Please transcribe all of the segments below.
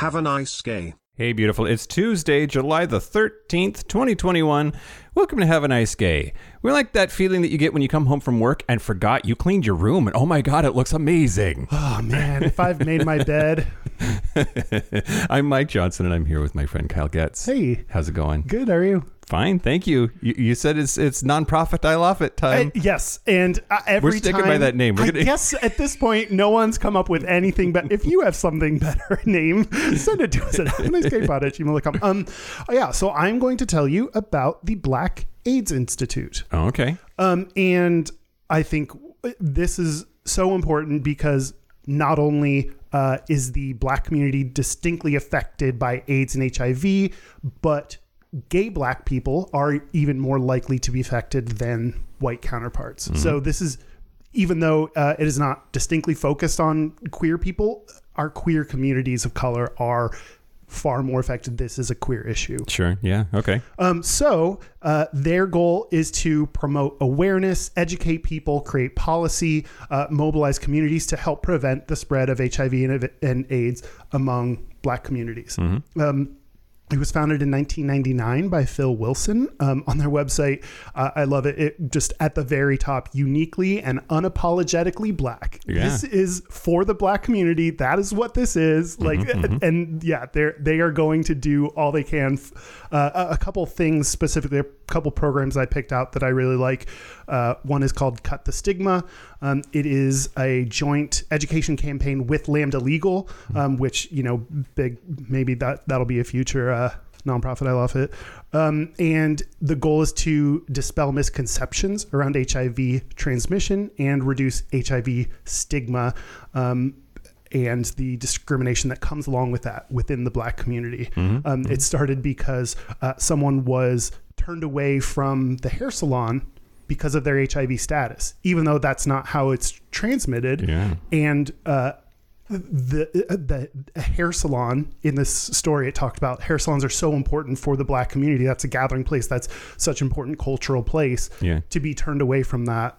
Have a nice day. Hey, beautiful. It's Tuesday, July the 13th, 2021. Welcome to Have a Nice Gay. We like that feeling that you get when you come home from work and forgot you cleaned your room and oh my God, it looks amazing. Oh man, if I've made my bed, I'm Mike Johnson and I'm here with my friend Kyle Getz. hey, How's it going? good. Are you? Fine, thank you. You, you said it's it's nonprofit I love it time. Uh, yes, and uh, every We're sticking time, by that name. We're I gonna- guess at this point, no one's come up with anything. But if you have something better name, send it to us at nicegamepod at gmail.com. Um, oh, yeah. So I'm going to tell you about the Black AIDS Institute. oh, okay. Um, and I think this is so important because not only uh, is the black community distinctly affected by AIDS and HIV, but gay black people are even more likely to be affected than white counterparts. So this is even though uh, it is not distinctly focused on queer people, our queer communities of color are far more affected. This is a queer issue. Sure. Yeah. Okay. Um, so uh, their goal is to promote awareness, educate people, create policy, uh, mobilize communities to help prevent the spread of HIV and, and AIDS among Black communities. Um, it was founded in 1999 by Phil Wilson. Um, on their website, uh, I love it. It just at the very top, uniquely and unapologetically black. Yeah. This is for the black community. That is what this is. Like, and yeah, they're they are going to do all they can. Uh, a couple things specifically, couple programs I picked out that I really like. Uh, one is called Cut the Stigma. Um, it is a joint education campaign with Lambda Legal, um, which you know, big maybe that that'll be a future. Uh, nonprofit. I love it. Um, and the goal is to dispel misconceptions around HIV transmission and reduce HIV stigma. Um, and the discrimination that comes along with that within the black community. Um, it started because uh, someone was turned away from the hair salon because of their HIV status, even though that's not how it's transmitted. Yeah. And uh, the the hair salon in this story it talked about hair salons are so important for the black community that's a gathering place that's such an important cultural place Yeah. to be turned away from that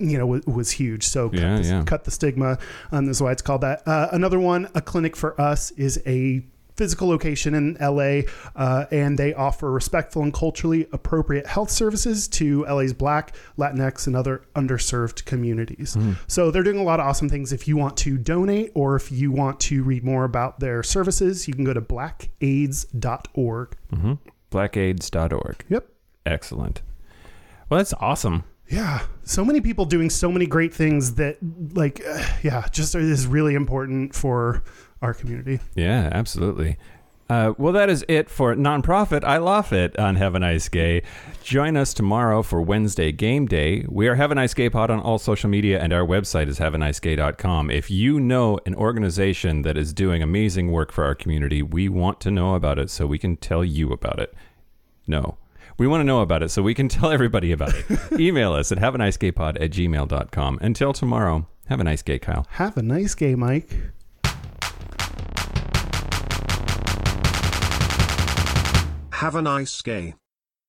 you know was, was huge so cut, Yeah, the, yeah. cut the stigma um, that's why it's called that uh, another one a clinic for us is a physical location in LA uh, and they offer respectful and culturally appropriate health services to LA's black Latinx and other underserved communities so they're doing a lot of awesome things if you want to donate or if you want to read more about their services you can go to blackaids.org Mm-hmm. Blackaids.org. yep Excellent. Well, that's awesome. Yeah, so many people doing so many great things that, like, uh, yeah, just is really important for our community. Yeah, absolutely. Uh, well, that is it for nonprofit. I love it on Have a Nice Gay. Join us tomorrow for Wednesday Game Day. We are Have a Nice Gay Pod on all social media, and our website is have a nice haveanicegay.com. If you know an organization that is doing amazing work for our community, we want to know about it so we can tell you about it. No. We want to know about it so we can tell everybody about it. Email us at haveanicegaypod at gmail.com. Until tomorrow, have a nice gay, Kyle. Have a nice day, Mike. Have a nice gay.